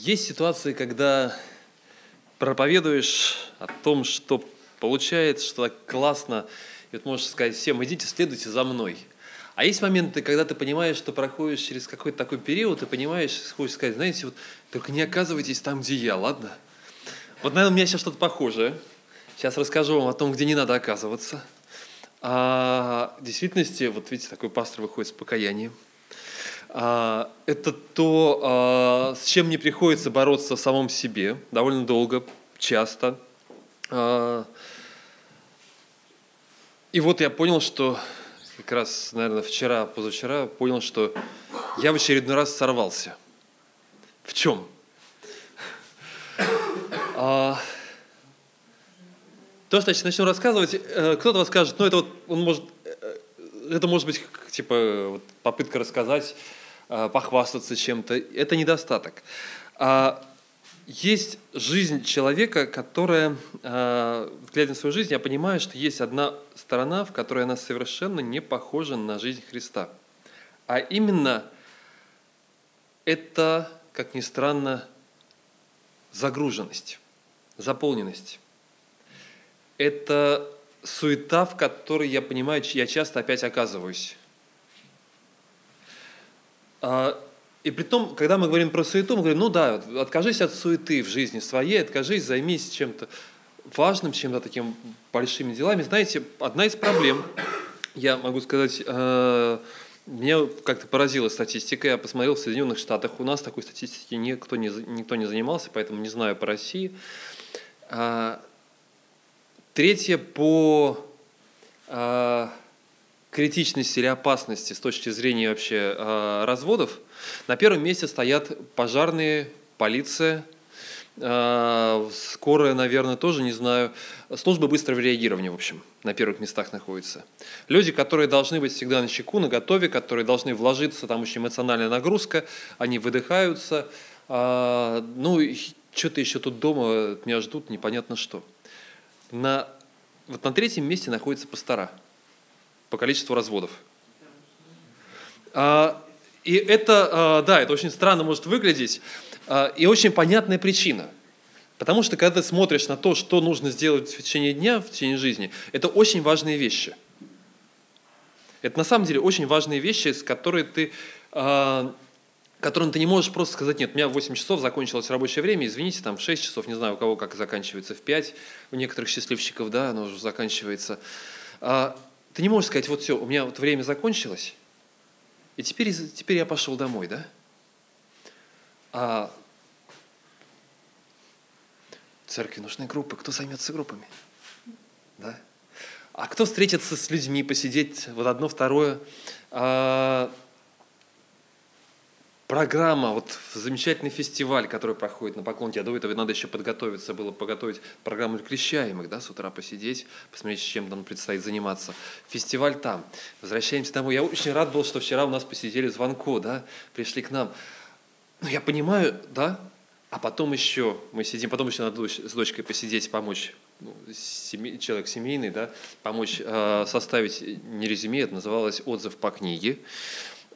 Есть ситуации, когда проповедуешь о том, что получается, что так классно, и вот можешь сказать всем, идите, следуйте за мной. А есть моменты, когда ты понимаешь, что проходишь через какой-то такой период, и понимаешь, хочешь сказать, знаете, вот только не оказывайтесь там, где я, ладно? Вот, наверное, у меня сейчас что-то похожее. Сейчас расскажу вам о том, где не надо оказываться. А в действительности, вот видите, такой пастор выходит с покаянием – это то, а, с чем мне приходится бороться в самом себе довольно долго, часто. А, и вот я понял, что как раз, наверное, вчера, позавчера понял, что я в очередной раз сорвался. В чем? То, что я начну рассказывать, э, кто-то вас скажет, ну это вот, он может, э, это может быть типа вот, попытка рассказать похвастаться чем-то. Это недостаток. А есть жизнь человека, которая, э, глядя на свою жизнь, я понимаю, что есть одна сторона, в которой она совершенно не похожа на жизнь Христа. А именно это, как ни странно, загруженность, заполненность. Это суета, в которой я понимаю, я часто опять оказываюсь. А, и при том, когда мы говорим про суету, мы говорим, ну да, откажись от суеты в жизни своей, откажись, займись чем-то важным, чем-то таким большими делами. Знаете, одна из проблем, я могу сказать, э, меня как-то поразила статистика. Я посмотрел в Соединенных Штатах. У нас такой статистики никто не, никто не занимался, поэтому не знаю по России. А, третье по а, критичности или опасности с точки зрения вообще э, разводов, на первом месте стоят пожарные, полиция, э, скорая, наверное, тоже, не знаю, службы быстрого реагирования, в общем, на первых местах находятся. Люди, которые должны быть всегда на чеку, на готове, которые должны вложиться, там очень эмоциональная нагрузка, они выдыхаются, э, ну, что-то еще тут дома меня ждут, непонятно что. На, вот на третьем месте находится пастора – по количеству разводов. А, и это, а, да, это очень странно может выглядеть, а, и очень понятная причина. Потому что когда ты смотришь на то, что нужно сделать в течение дня, в течение жизни, это очень важные вещи. Это на самом деле очень важные вещи, с которыми ты, которым ты не можешь просто сказать, нет, у меня в 8 часов закончилось рабочее время, извините, там в 6 часов, не знаю, у кого как заканчивается, в 5, у некоторых счастливчиков, да, оно уже заканчивается. Ты не можешь сказать, вот все, у меня вот время закончилось, и теперь, теперь я пошел домой, да? А церкви нужны группы. Кто займется группами? Да? А кто встретится с людьми, посидеть вот одно, второе? А, программа, вот замечательный фестиваль, который проходит на Поклонке, а до этого надо еще подготовиться, было подготовить программу крещаемых, да, с утра посидеть, посмотреть, чем нам предстоит заниматься. Фестиваль там. Возвращаемся домой. Я очень рад был, что вчера у нас посидели звонко, да, пришли к нам. Ну, я понимаю, да, а потом еще мы сидим, потом еще надо с дочкой посидеть, помочь ну, семей, человек семейный, да, помочь э, составить не резюме, это называлось отзыв по книге.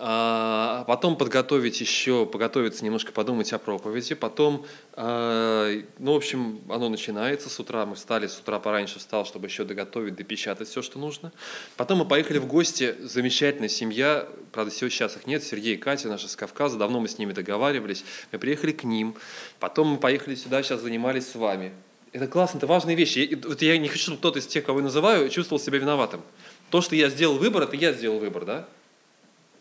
А потом подготовить еще, подготовиться немножко, подумать о проповеди, потом, а, ну, в общем, оно начинается с утра, мы встали, с утра пораньше встал, чтобы еще доготовить, допечатать все, что нужно. Потом мы поехали в гости, замечательная семья, правда, сейчас их нет, Сергей и Катя, наши с Кавказа, давно мы с ними договаривались, мы приехали к ним, потом мы поехали сюда, сейчас занимались с вами. Это классно, это важные вещи. Я, вот я не хочу, чтобы кто-то из тех, кого я называю, чувствовал себя виноватым. То, что я сделал выбор, это я сделал выбор, да?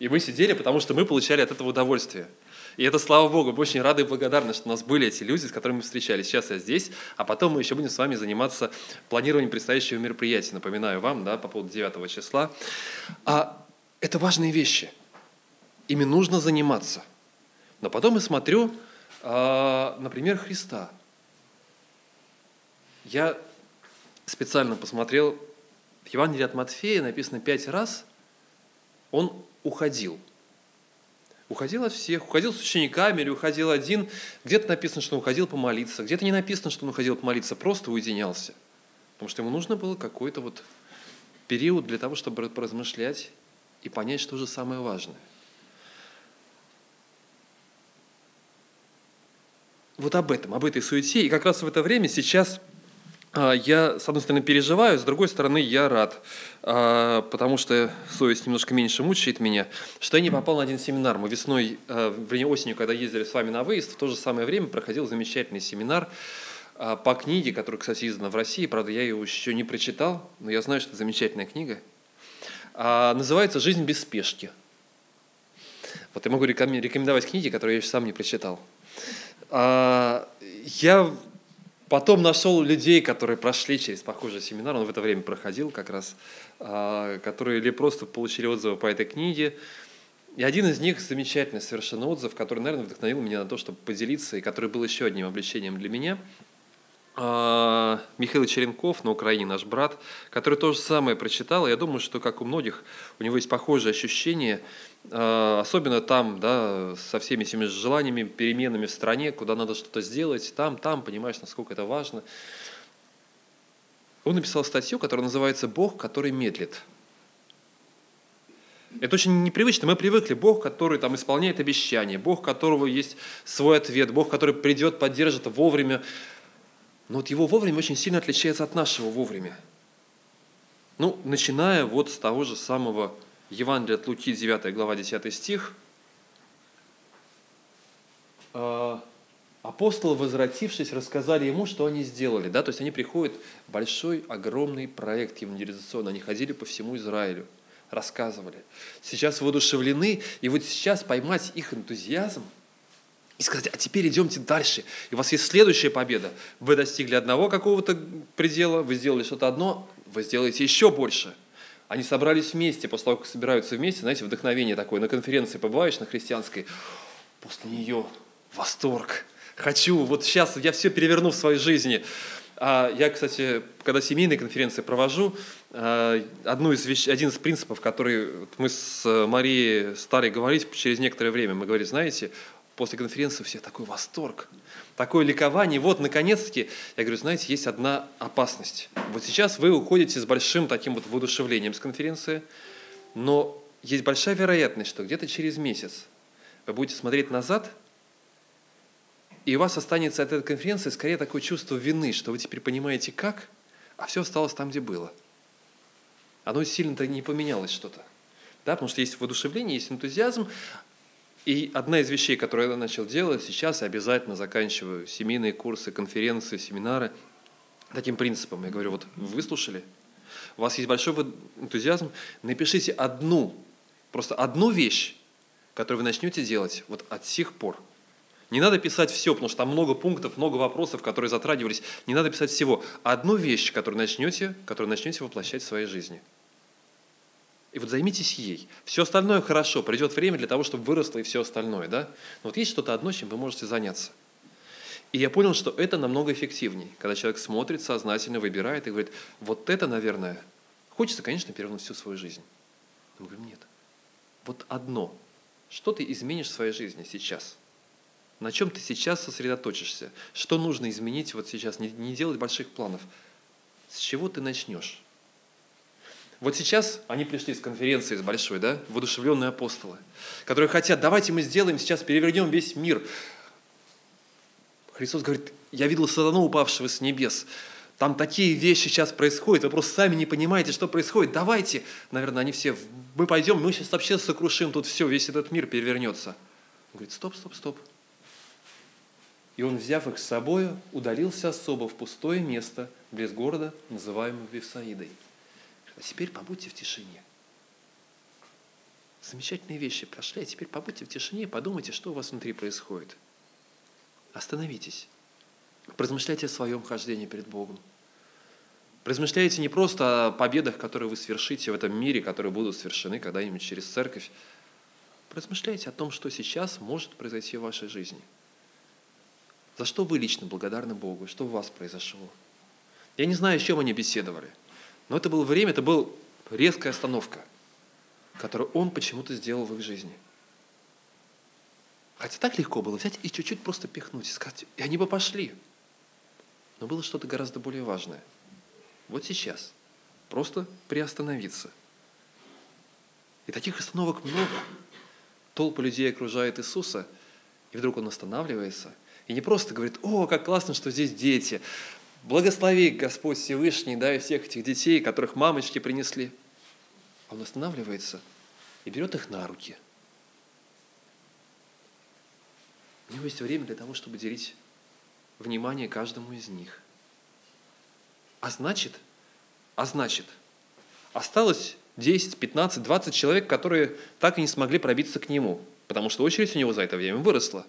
И мы сидели, потому что мы получали от этого удовольствие. И это, слава Богу, мы очень рады и благодарны, что у нас были эти люди, с которыми мы встречались. Сейчас я здесь, а потом мы еще будем с вами заниматься планированием предстоящего мероприятия. Напоминаю вам, да, по поводу 9 числа. А это важные вещи. Ими нужно заниматься. Но потом я смотрю, а, например, Христа. Я специально посмотрел, в Евангелии от Матфея написано пять раз, он уходил. Уходил от всех, уходил с учениками или уходил один. Где-то написано, что он уходил помолиться, где-то не написано, что он уходил помолиться, просто уединялся. Потому что ему нужно было какой-то вот период для того, чтобы поразмышлять и понять, что же самое важное. вот об этом, об этой суете. И как раз в это время сейчас я, с одной стороны, переживаю, с другой стороны, я рад, а, потому что совесть немножко меньше мучает меня, что я не попал на один семинар. Мы весной, а, вернее, осенью, когда ездили с вами на выезд, в то же самое время проходил замечательный семинар по книге, которая, кстати, издана в России. Правда, я ее еще не прочитал, но я знаю, что это замечательная книга. Называется «Жизнь без спешки». Вот я могу рекомендовать книги, которые я еще сам не прочитал. Я Потом нашел людей, которые прошли через похожий семинар, он в это время проходил как раз, а, которые или просто получили отзывы по этой книге. И один из них замечательный совершенно отзыв, который, наверное, вдохновил меня на то, чтобы поделиться, и который был еще одним облегчением для меня. А, Михаил Черенков на Украине, наш брат, который то же самое прочитал, я думаю, что, как у многих, у него есть похожие ощущения – а, особенно там, да, со всеми этими желаниями, переменами в стране, куда надо что-то сделать, там, там, понимаешь, насколько это важно. Он написал статью, которая называется «Бог, который медлит». Это очень непривычно. Мы привыкли. Бог, который там исполняет обещания, Бог, которого есть свой ответ, Бог, который придет, поддержит вовремя. Но вот его вовремя очень сильно отличается от нашего вовремя. Ну, начиная вот с того же самого Евангелие от Луки, 9 глава, 10 стих. А, апостолы, возвратившись, рассказали ему, что они сделали. Да? То есть они приходят, большой, огромный проект евангелизационный. Они ходили по всему Израилю, рассказывали. Сейчас воодушевлены, и вот сейчас поймать их энтузиазм и сказать, а теперь идемте дальше. И у вас есть следующая победа. Вы достигли одного какого-то предела, вы сделали что-то одно, вы сделаете еще больше – они собрались вместе, после того, как собираются вместе, знаете, вдохновение такое, на конференции побываешь, на христианской, после нее восторг. Хочу, вот сейчас я все переверну в своей жизни. А я, кстати, когда семейные конференции провожу, а, одну из вещ... один из принципов, который мы с Марией стали говорить через некоторое время, мы говорим, знаете, после конференции все такой восторг, такое ликование. Вот, наконец-таки, я говорю, знаете, есть одна опасность. Вот сейчас вы уходите с большим таким вот воодушевлением с конференции, но есть большая вероятность, что где-то через месяц вы будете смотреть назад, и у вас останется от этой конференции скорее такое чувство вины, что вы теперь понимаете как, а все осталось там, где было. Оно сильно-то не поменялось что-то. Да, потому что есть воодушевление, есть энтузиазм, и одна из вещей, которую я начал делать, сейчас я обязательно заканчиваю семейные курсы, конференции, семинары таким принципом. Я говорю, вот выслушали, у вас есть большой энтузиазм, напишите одну, просто одну вещь, которую вы начнете делать вот от сих пор. Не надо писать все, потому что там много пунктов, много вопросов, которые затрагивались. Не надо писать всего. Одну вещь, которую начнете, которую начнете воплощать в своей жизни – и вот займитесь ей. Все остальное хорошо, придет время для того, чтобы выросло и все остальное. Да? Но вот есть что-то одно, чем вы можете заняться. И я понял, что это намного эффективнее, когда человек смотрит, сознательно выбирает и говорит, вот это, наверное, хочется, конечно, перевернуть всю свою жизнь. Мы говорим, нет. Вот одно. Что ты изменишь в своей жизни сейчас? На чем ты сейчас сосредоточишься? Что нужно изменить вот сейчас? Не, не делать больших планов. С чего ты начнешь? Вот сейчас они пришли с конференции с большой, да, воодушевленные апостолы, которые хотят, давайте мы сделаем, сейчас перевернем весь мир. Христос говорит, я видел сатану, упавшего с небес. Там такие вещи сейчас происходят, вы просто сами не понимаете, что происходит. Давайте, наверное, они все, мы пойдем, мы сейчас вообще сокрушим тут все, весь этот мир перевернется. Он говорит, стоп, стоп, стоп. И он, взяв их с собой, удалился особо в пустое место, близ города, называемого Вифсаидой. А теперь побудьте в тишине. Замечательные вещи прошли, а теперь побудьте в тишине и подумайте, что у вас внутри происходит. Остановитесь. Размышляйте о своем хождении перед Богом. Размышляйте не просто о победах, которые вы свершите в этом мире, которые будут свершены когда-нибудь через церковь. Размышляйте о том, что сейчас может произойти в вашей жизни. За что вы лично благодарны Богу, что у вас произошло. Я не знаю, о чем они беседовали – но это было время, это была резкая остановка, которую он почему-то сделал в их жизни. Хотя так легко было взять и чуть-чуть просто пихнуть, и сказать, и они бы пошли. Но было что-то гораздо более важное. Вот сейчас. Просто приостановиться. И таких остановок много. Толпа людей окружает Иисуса, и вдруг он останавливается, И не просто говорит, о, как классно, что здесь дети. Благослови Господь Всевышний, да, и всех этих детей, которых мамочки принесли. А он останавливается и берет их на руки. У него есть время для того, чтобы делить внимание каждому из них. А значит, а значит, осталось 10, 15, 20 человек, которые так и не смогли пробиться к нему, потому что очередь у него за это время выросла.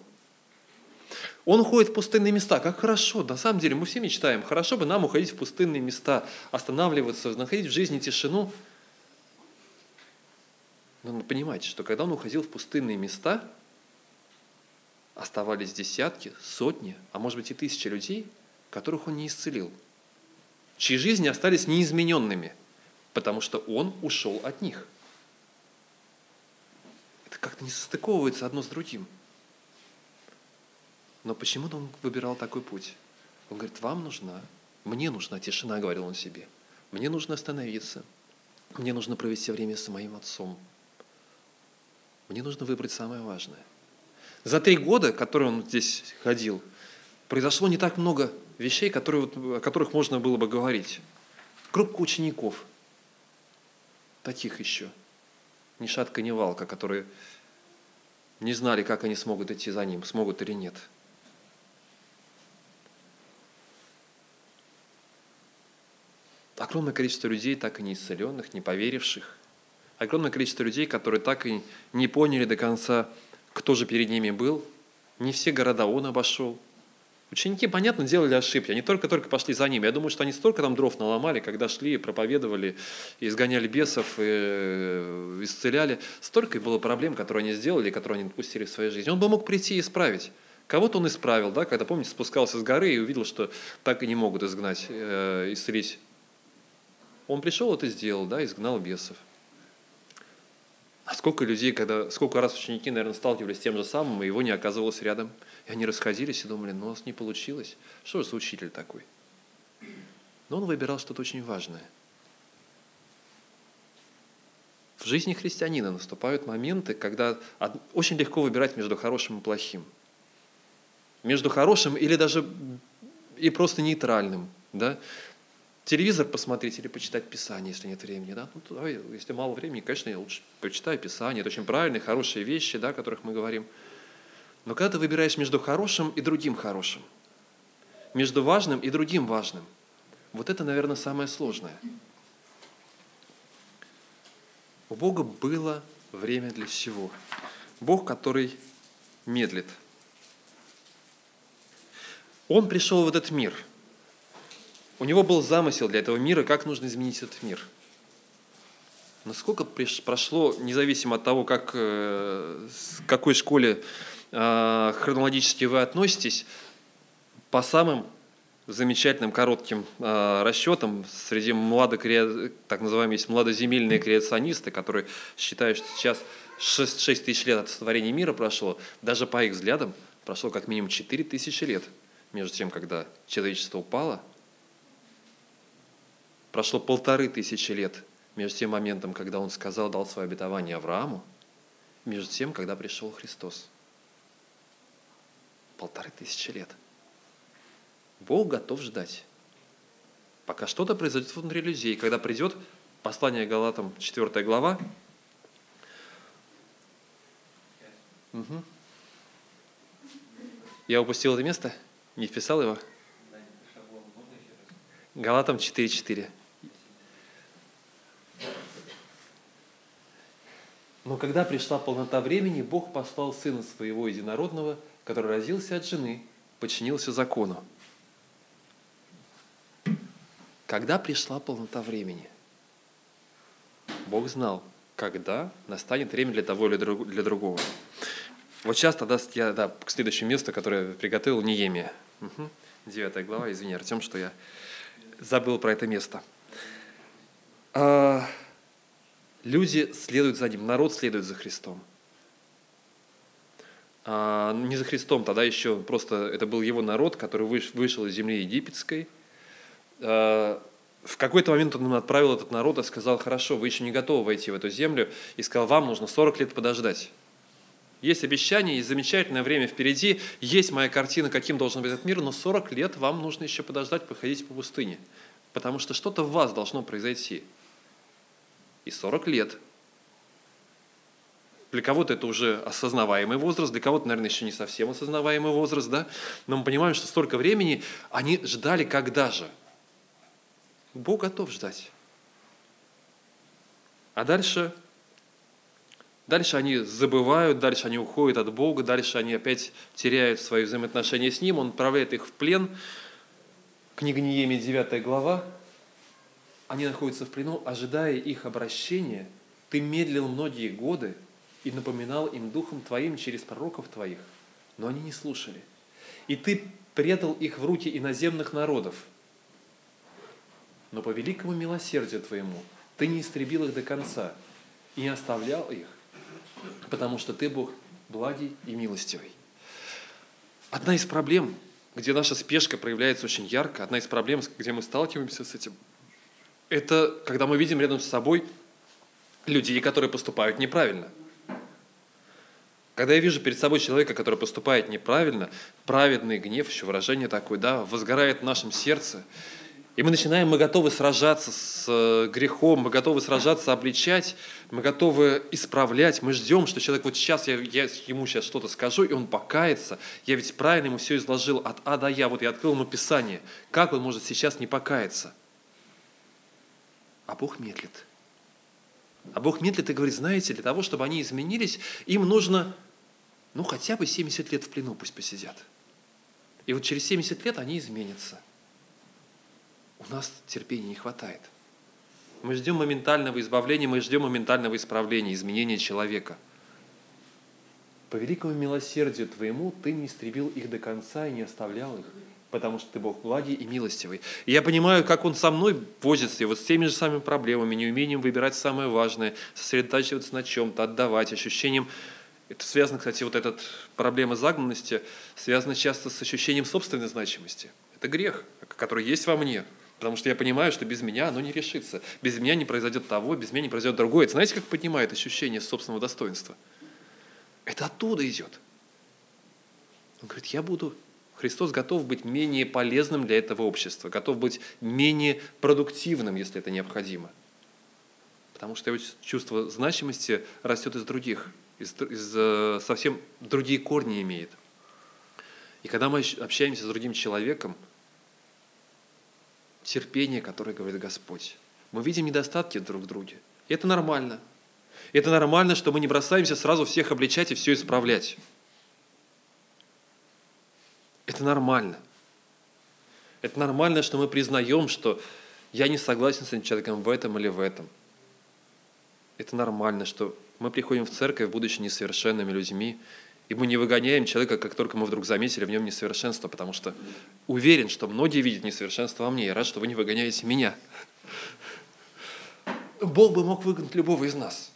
Он уходит в пустынные места. Как хорошо. На самом деле мы все мечтаем. Хорошо бы нам уходить в пустынные места, останавливаться, находить в жизни тишину. Но надо понимать, что когда он уходил в пустынные места, оставались десятки, сотни, а может быть и тысячи людей, которых он не исцелил, чьи жизни остались неизмененными, потому что он ушел от них. Это как-то не состыковывается одно с другим. Но почему-то он выбирал такой путь. Он говорит, вам нужна, мне нужна тишина, говорил он себе. Мне нужно остановиться. Мне нужно провести время с моим отцом. Мне нужно выбрать самое важное. За три года, которые он здесь ходил, произошло не так много вещей, которые, о которых можно было бы говорить. Группа учеников, таких еще, ни шатка, ни валка, которые не знали, как они смогут идти за ним, смогут или нет. Огромное количество людей, так и не исцеленных, не поверивших. Огромное количество людей, которые так и не поняли до конца, кто же перед ними был. Не все города он обошел. Ученики, понятно, делали ошибки. Они только-только пошли за ними. Я думаю, что они столько там дров наломали, когда шли, проповедовали, изгоняли бесов, и э, исцеляли. Столько было проблем, которые они сделали, которые они допустили в своей жизни. Он бы мог прийти и исправить. Кого-то он исправил, да, когда, помните, спускался с горы и увидел, что так и не могут изгнать, э, исцелить. Он пришел, это сделал, да, изгнал бесов. А сколько людей, когда, сколько раз ученики, наверное, сталкивались с тем же самым, и его не оказывалось рядом. И они расходились и думали, ну у нас не получилось. Что же за учитель такой? Но он выбирал что-то очень важное. В жизни христианина наступают моменты, когда очень легко выбирать между хорошим и плохим. Между хорошим или даже и просто нейтральным. Да? Телевизор посмотреть или почитать Писание, если нет времени. Да? Ну, давай, если мало времени, конечно, я лучше почитаю Писание. Это очень правильные, хорошие вещи, да, о которых мы говорим. Но когда ты выбираешь между хорошим и другим хорошим, между важным и другим важным, вот это, наверное, самое сложное. У Бога было время для всего. Бог, который медлит. Он пришел в этот мир – у него был замысел для этого мира, как нужно изменить этот мир. Насколько прошло, независимо от того, как, э, к какой школе э, хронологически вы относитесь, по самым замечательным коротким э, расчетам среди младо так называемые есть младоземельные креационисты, которые считают, что сейчас 6, 6 тысяч лет от сотворения мира прошло, даже по их взглядам прошло как минимум 4 тысячи лет между тем, когда человечество упало – Прошло полторы тысячи лет между тем моментом, когда он сказал, дал свое обетование Аврааму, между тем, когда пришел Христос. Полторы тысячи лет. Бог готов ждать, пока что-то произойдет внутри людей. Когда придет послание Галатам, 4 глава, Угу. Я упустил это место? Не вписал его? Галатам 4.4. Но когда пришла полнота времени, Бог послал Сына Своего Единородного, который родился от жены, подчинился закону. Когда пришла полнота времени? Бог знал, когда настанет время для того или для другого. Вот сейчас тогда я да, к следующему месту, которое приготовил, Неемия. Девятая глава, извини, Артем, что я забыл про это место. А, Люди следуют за ним, народ следует за Христом. А, не за Христом, тогда еще просто это был его народ, который вышел из земли египетской. А, в какой-то момент он отправил этот народ и сказал, хорошо, вы еще не готовы войти в эту землю, и сказал, вам нужно 40 лет подождать. есть обещание, есть замечательное время впереди, есть моя картина, каким должен быть этот мир, но 40 лет вам нужно еще подождать, походить по пустыне, потому что что-то в вас должно произойти. И 40 лет. Для кого-то это уже осознаваемый возраст, для кого-то, наверное, еще не совсем осознаваемый возраст, да? Но мы понимаем, что столько времени они ждали когда же? Бог готов ждать. А дальше Дальше они забывают, дальше они уходят от Бога, дальше они опять теряют свои взаимоотношения с Ним, Он отправляет их в плен. Книга Неемия, 9 глава. Они находятся в плену, ожидая их обращения. Ты медлил многие годы и напоминал им Духом Твоим через пророков Твоих, но они не слушали. И Ты предал их в руки иноземных народов. Но по великому милосердию Твоему Ты не истребил их до конца и не оставлял их, потому что Ты Бог благий и милостивый. Одна из проблем, где наша спешка проявляется очень ярко, одна из проблем, где мы сталкиваемся с этим, это когда мы видим рядом с собой людей, которые поступают неправильно. Когда я вижу перед собой человека, который поступает неправильно, праведный гнев, еще выражение такое, да, возгорает в нашем сердце, и мы начинаем, мы готовы сражаться с э, грехом, мы готовы сражаться, обличать, мы готовы исправлять, мы ждем, что человек вот сейчас, я, я ему сейчас что-то скажу, и он покается. Я ведь правильно ему все изложил от А до Я, вот я открыл ему Писание. Как он может сейчас не покаяться? А Бог медлит. А Бог медлит и говорит, знаете, для того, чтобы они изменились, им нужно, ну, хотя бы 70 лет в плену пусть посидят. И вот через 70 лет они изменятся – у нас терпения не хватает. Мы ждем моментального избавления, мы ждем моментального исправления, изменения человека. По великому милосердию Твоему Ты не истребил их до конца и не оставлял их, потому что Ты Бог благий и милостивый. И я понимаю, как Он со мной возится, и вот с теми же самыми проблемами, неумением выбирать самое важное, сосредотачиваться на чем-то, отдавать, ощущением это связано, кстати, вот эта проблема загнанности связана часто с ощущением собственной значимости. Это грех, который есть во мне. Потому что я понимаю, что без меня оно не решится. Без меня не произойдет того, без меня не произойдет другое. Это знаете, как поднимает ощущение собственного достоинства? Это оттуда идет. Он говорит, я буду Христос готов быть менее полезным для этого общества, готов быть менее продуктивным, если это необходимо. Потому что его чувство значимости растет из других, из, из, э, совсем другие корни имеет. И когда мы общаемся с другим человеком, терпение, которое говорит Господь. Мы видим недостатки друг в друге. И это нормально. И это нормально, что мы не бросаемся сразу всех обличать и все исправлять. Это нормально. Это нормально, что мы признаем, что я не согласен с этим человеком в этом или в этом. Это нормально, что мы приходим в церковь, будучи несовершенными людьми, и мы не выгоняем человека, как только мы вдруг заметили в нем несовершенство, потому что уверен, что многие видят несовершенство во мне. Я рад, что вы не выгоняете меня. Бог бы мог выгнать любого из нас.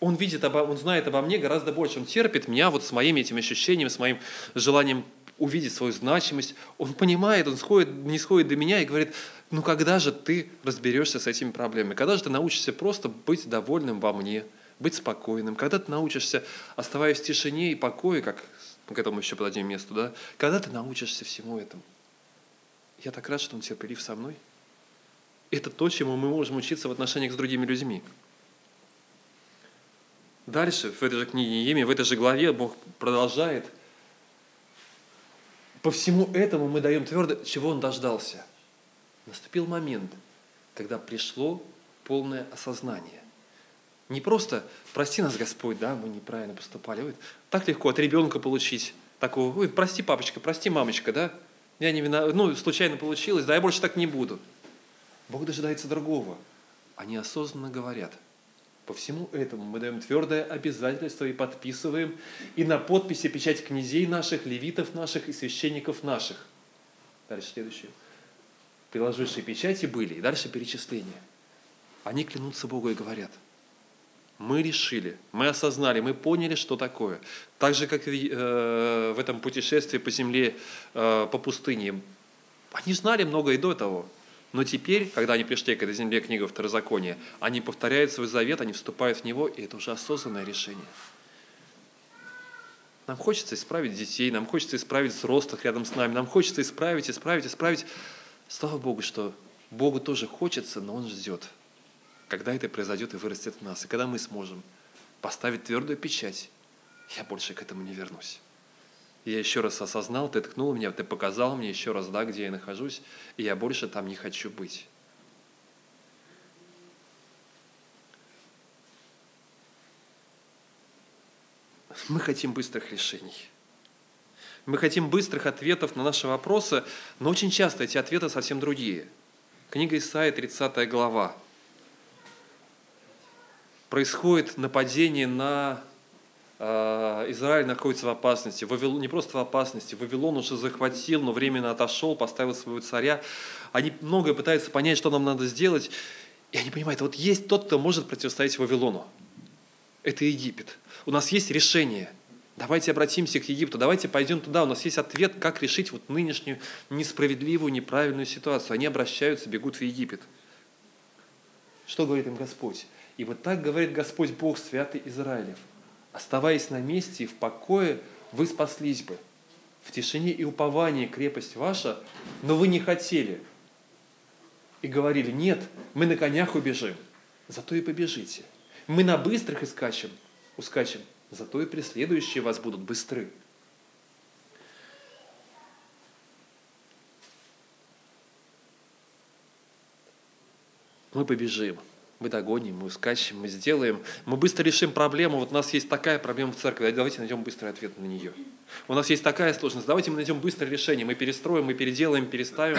Он видит, обо, он знает обо мне гораздо больше. Он терпит меня вот с моими этими ощущениями, с моим желанием увидеть свою значимость. Он понимает, он сходит, не сходит до меня и говорит, ну когда же ты разберешься с этими проблемами? Когда же ты научишься просто быть довольным во мне? быть спокойным, когда ты научишься, оставаясь в тишине и покое, как к этому еще подадим месту, да, когда ты научишься всему этому. Я так рад, что он терпелив со мной. Это то, чему мы можем учиться в отношениях с другими людьми. Дальше, в этой же книге Неемии, в этой же главе Бог продолжает. По всему этому мы даем твердо, чего он дождался. Наступил момент, когда пришло полное осознание. Не просто «прости нас, Господь, да, мы неправильно поступали». Ой, так легко от ребенка получить такого «Ой, прости, папочка, прости, мамочка, да, я не виноват, ну, случайно получилось, да, я больше так не буду». Бог дожидается другого. Они осознанно говорят. По всему этому мы даем твердое обязательство и подписываем, и на подписи печать князей наших, левитов наших и священников наших. Дальше следующее. Приложившие печати были, и дальше перечисление. Они клянутся Богу и говорят – мы решили, мы осознали, мы поняли, что такое. Так же, как и э, в этом путешествии по земле, э, по пустыне. Они знали много и до того. Но теперь, когда они пришли к этой земле, книга Второзакония, они повторяют свой завет, они вступают в него, и это уже осознанное решение. Нам хочется исправить детей, нам хочется исправить взрослых рядом с нами, нам хочется исправить, исправить, исправить. Слава Богу, что Богу тоже хочется, но Он ждет, когда это произойдет и вырастет в нас, и когда мы сможем поставить твердую печать. Я больше к этому не вернусь. Я еще раз осознал, ты ткнул меня, ты показал мне еще раз, да, где я нахожусь, и я больше там не хочу быть. Мы хотим быстрых решений. Мы хотим быстрых ответов на наши вопросы, но очень часто эти ответы совсем другие. Книга Исаия, 30 глава. Происходит нападение на Израиль находится в опасности, Вавилон, не просто в опасности, Вавилон уже захватил, но временно отошел, поставил своего царя. Они многое пытаются понять, что нам надо сделать, и они понимают, вот есть тот, кто может противостоять Вавилону. Это Египет. У нас есть решение. Давайте обратимся к Египту, давайте пойдем туда. У нас есть ответ, как решить вот нынешнюю несправедливую, неправильную ситуацию. Они обращаются, бегут в Египет. Что говорит им Господь? И вот так говорит Господь Бог, святый Израилев. Оставаясь на месте и в покое, вы спаслись бы. В тишине и уповании крепость ваша, но вы не хотели. И говорили, нет, мы на конях убежим. Зато и побежите. Мы на быстрых и скачем, ускачем, зато и преследующие вас будут быстры. Мы побежим, мы догоним, мы ускачем, мы сделаем, мы быстро решим проблему. Вот у нас есть такая проблема в церкви, давайте найдем быстрый ответ на нее. У нас есть такая сложность, давайте мы найдем быстрое решение, мы перестроим, мы переделаем, переставим.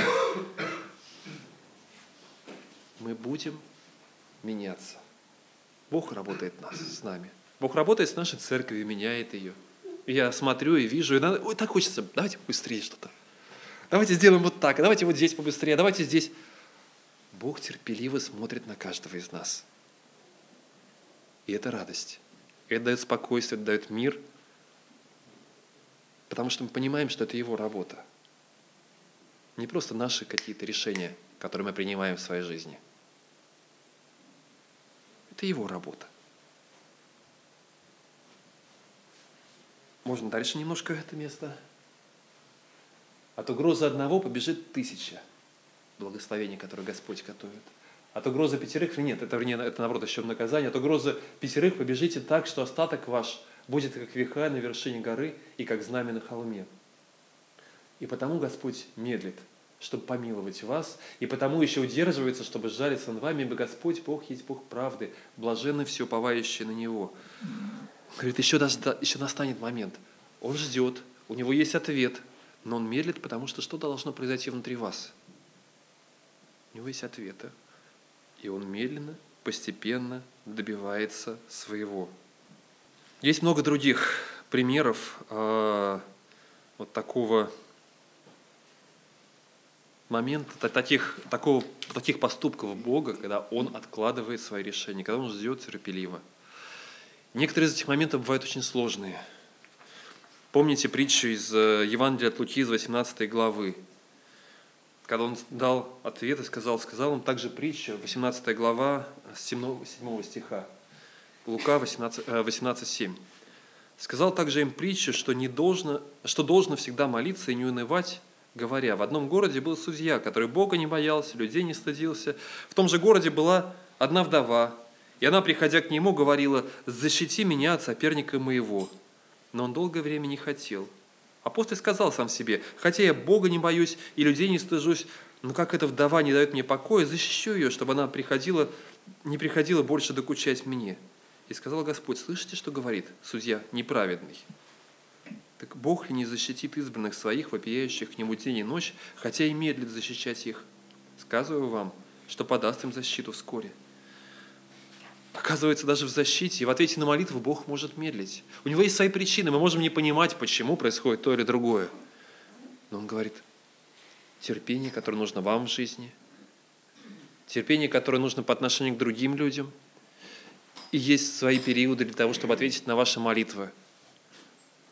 Мы будем меняться. Бог работает нас, с нами. Бог работает с нашей церковью, меняет ее. Я смотрю и вижу, и надо, ой, так хочется, давайте быстрее что-то. Давайте сделаем вот так, давайте вот здесь побыстрее, давайте здесь. Бог терпеливо смотрит на каждого из нас. И это радость. Это дает спокойствие, это дает мир, потому что мы понимаем, что это Его работа. Не просто наши какие-то решения, которые мы принимаем в своей жизни – это его работа. Можно дальше немножко это место. От угрозы одного побежит тысяча благословений, которые Господь готовит. От угрозы пятерых, нет, это, вернее, это наоборот еще наказание, от угрозы пятерых побежите так, что остаток ваш будет как веха на вершине горы и как знамя на холме. И потому Господь медлит – чтобы помиловать вас, и потому еще удерживается, чтобы сжалиться над вами, ибо Господь Бог есть Бог правды, блаженны все уповающие на Него. Говорит, еще, даже, еще настанет момент. Он ждет, у него есть ответ, но он медлит, потому что что должно произойти внутри вас? У него есть ответы. И он медленно, постепенно добивается своего. Есть много других примеров э, вот такого момент таких, такого, таких поступков Бога, когда Он откладывает свои решения, когда Он ждет терпеливо. Некоторые из этих моментов бывают очень сложные. Помните притчу из э, Евангелия от Луки из 18 главы, когда он дал ответ и сказал, сказал он также притчу, 18 глава, 7, 7 стиха, Лука 18, 18 7. Сказал также им притчу, что, не должно, что должно всегда молиться и не унывать, говоря, в одном городе был судья, который Бога не боялся, людей не стыдился. В том же городе была одна вдова, и она, приходя к нему, говорила, «Защити меня от соперника моего». Но он долгое время не хотел. Апостол сказал сам себе, «Хотя я Бога не боюсь и людей не стыжусь, но как эта вдова не дает мне покоя, защищу ее, чтобы она приходила, не приходила больше докучать мне». И сказал Господь, слышите, что говорит судья неправедный? Так Бог ли не защитит избранных своих, вопияющих к Нему день и ночь, хотя и медлит защищать их? Сказываю вам, что подаст им защиту вскоре. Оказывается, даже в защите и в ответе на молитву Бог может медлить. У него есть свои причины, мы можем не понимать, почему происходит то или другое. Но Он говорит, терпение, которое нужно вам в жизни, терпение, которое нужно по отношению к другим людям, и есть свои периоды для того, чтобы ответить на ваши молитвы –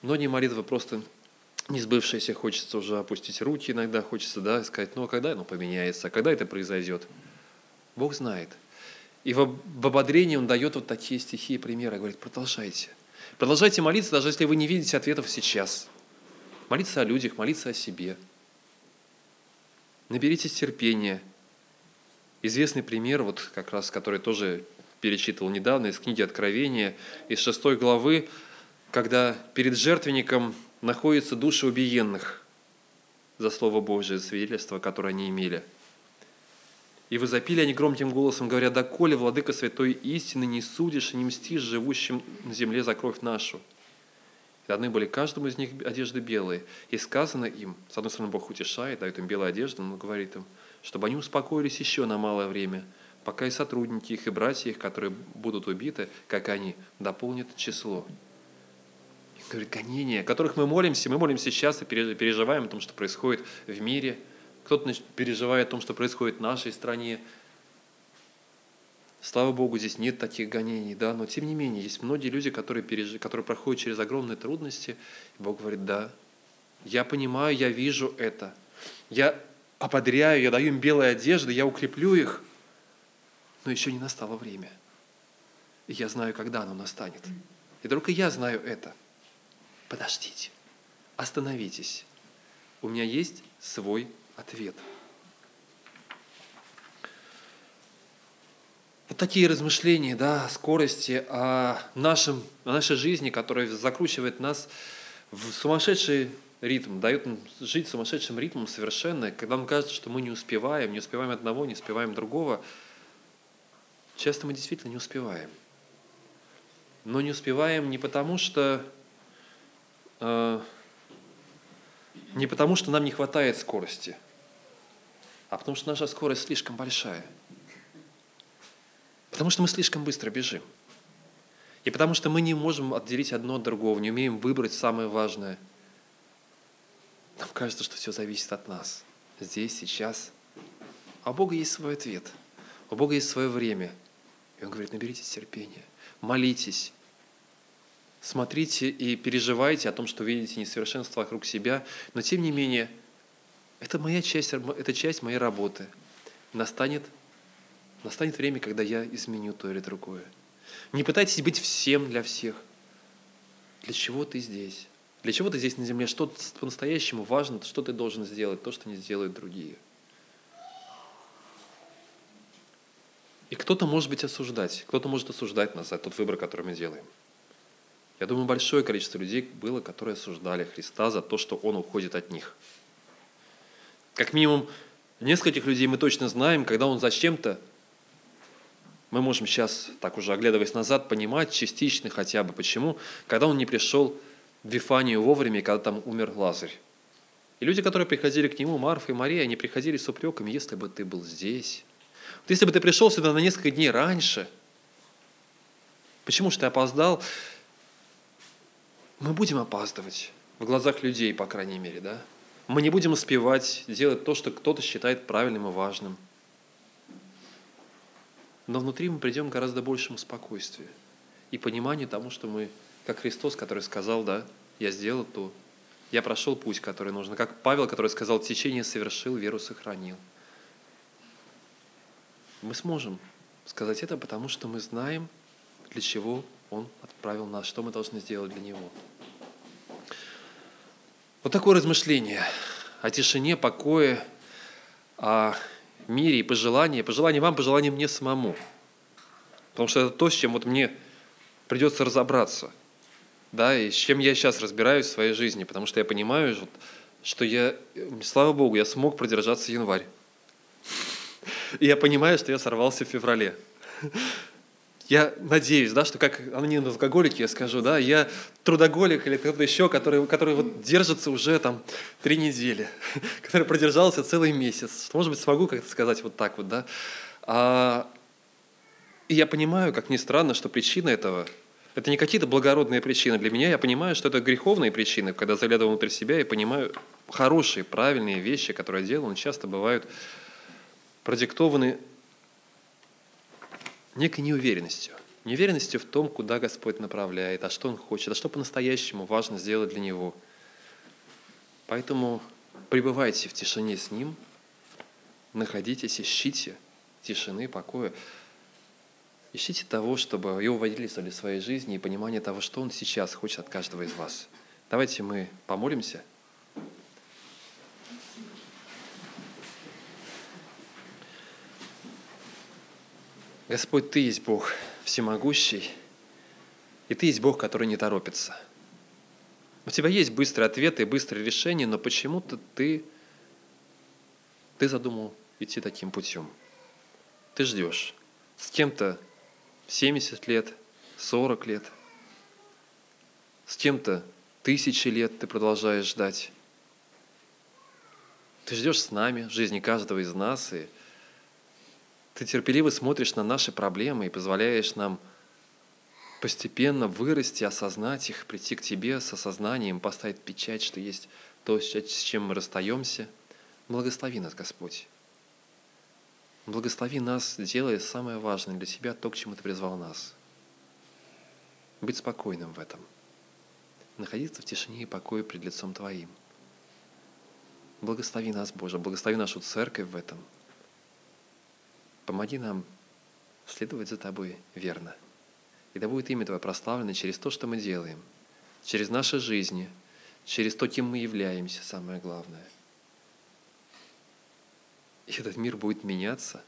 Многие молитвы просто не сбывшиеся, хочется уже опустить руки иногда, хочется да, сказать, ну а когда оно поменяется, а когда это произойдет? Бог знает. И в ободрении Он дает вот такие стихи и примеры, говорит, продолжайте. Продолжайте молиться, даже если вы не видите ответов сейчас. Молиться о людях, молиться о себе. Наберитесь терпения. Известный пример, вот как раз, который тоже перечитывал недавно из книги Откровения, из шестой главы, когда перед жертвенником находятся души убиенных за Слово Божие, свидетельство, которое они имели. И возопили они громким голосом, говоря, «Доколе, Владыка Святой истины, не судишь и не мстишь живущим на земле за кровь нашу?» И даны были каждому из них одежды белые. И сказано им, с одной стороны, Бог утешает, дает им белую одежду, но говорит им, чтобы они успокоились еще на малое время, пока и сотрудники их, и братья их, которые будут убиты, как они, дополнят число. И говорит, гонения, о которых мы молимся, мы молимся сейчас и переживаем о том, что происходит в мире. Кто-то переживает о том, что происходит в нашей стране, Слава Богу, здесь нет таких гонений, да, но тем не менее, есть многие люди, которые, переж... которые проходят через огромные трудности, и Бог говорит, да, я понимаю, я вижу это, я ободряю, я даю им белые одежды, я укреплю их, но еще не настало время. И я знаю, когда оно настанет. И только я знаю это. Подождите, остановитесь. У меня есть свой ответ – Вот такие размышления да, скорости, о, нашем, о нашей жизни, которая закручивает нас в сумасшедший ритм, дает нам жить сумасшедшим ритмом совершенно. Когда нам кажется, что мы не успеваем, не успеваем одного, не успеваем другого, часто мы действительно не успеваем. Но не успеваем не потому, что э, не потому, что нам не хватает скорости, а потому что наша скорость слишком большая – Потому что мы слишком быстро бежим. И потому что мы не можем отделить одно от другого, не умеем выбрать самое важное. Нам кажется, что все зависит от нас. Здесь, сейчас. А у Бога есть свой ответ. У Бога есть свое время. И Он говорит, наберитесь терпения, молитесь, смотрите и переживайте о том, что видите несовершенство вокруг себя, но тем не менее, это моя часть, это часть моей работы. Настанет Настанет время, когда я изменю то или другое. Не пытайтесь быть всем для всех. Для чего ты здесь? Для чего ты здесь на земле? Что по-настоящему важно, что ты должен сделать, то, что не сделают другие. И кто-то может быть осуждать, кто-то может осуждать нас за тот выбор, который мы делаем. Я думаю, большое количество людей было, которые осуждали Христа за то, что Он уходит от них. Как минимум, нескольких людей мы точно знаем, когда Он зачем-то мы можем сейчас, так уже оглядываясь назад, понимать частично хотя бы, почему, когда он не пришел в Вифанию вовремя, когда там умер Лазарь. И люди, которые приходили к нему, Марфа и Мария, они приходили с упреками, если бы ты был здесь. Вот если бы ты пришел сюда на несколько дней раньше, почему же ты опоздал? Мы будем опаздывать в глазах людей, по крайней мере, да? Мы не будем успевать делать то, что кто-то считает правильным и важным – но внутри мы придем к гораздо большему спокойствию и пониманию тому, что мы, как Христос, который сказал, да, я сделал то, я прошел путь, который нужно, как Павел, который сказал, течение совершил, веру сохранил. Мы сможем сказать это, потому что мы знаем, для чего Он отправил нас, что мы должны сделать для Него. Вот такое размышление о тишине, покое, о мире и пожелания, пожелания вам, пожелания мне самому. Потому что это то, с чем вот мне придется разобраться. Да, и с чем я сейчас разбираюсь в своей жизни, потому что я понимаю, что я, слава Богу, я смог продержаться январь. И я понимаю, что я сорвался в феврале я надеюсь, да, что как анонимный алкоголик, я скажу, да, я трудоголик или кто-то еще, который, который вот держится уже там три недели, который продержался целый месяц. Что, может быть, смогу как-то сказать вот так вот, да. А, и я понимаю, как ни странно, что причина этого это не какие-то благородные причины для меня. Я понимаю, что это греховные причины, когда заглядываю внутрь себя и понимаю хорошие, правильные вещи, которые я делаю, часто бывают продиктованы некой неуверенностью. Неуверенностью в том, куда Господь направляет, а что Он хочет, а что по-настоящему важно сделать для Него. Поэтому пребывайте в тишине с Ним, находитесь, ищите тишины, покоя. Ищите того, чтобы его водительствовали в своей жизни и понимание того, что Он сейчас хочет от каждого из вас. Давайте мы помолимся. Господь, Ты есть Бог всемогущий, и Ты есть Бог, который не торопится. У Тебя есть быстрые ответы и быстрые решения, но почему-то Ты, ты задумал идти таким путем. Ты ждешь. С кем-то 70 лет, 40 лет, с кем-то тысячи лет ты продолжаешь ждать. Ты ждешь с нами, жизни каждого из нас, и ты терпеливо смотришь на наши проблемы и позволяешь нам постепенно вырасти, осознать их, прийти к Тебе с осознанием, поставить печать, что есть то, с чем мы расстаемся. Благослови нас, Господь. Благослови нас, делая самое важное для Тебя, то, к чему Ты призвал нас. Быть спокойным в этом. Находиться в тишине и покое пред лицом Твоим. Благослови нас, Боже, благослови нашу церковь в этом – Помоги нам следовать за Тобой верно. И да будет имя Твое прославлено через то, что мы делаем, через наши жизни, через то, кем мы являемся, самое главное. И этот мир будет меняться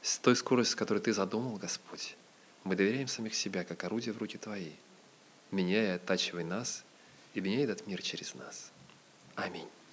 с той скоростью, с которой Ты задумал, Господь. Мы доверяем самих себя, как орудие в руки Твои. Меняя, оттачивай нас и меняй этот мир через нас. Аминь.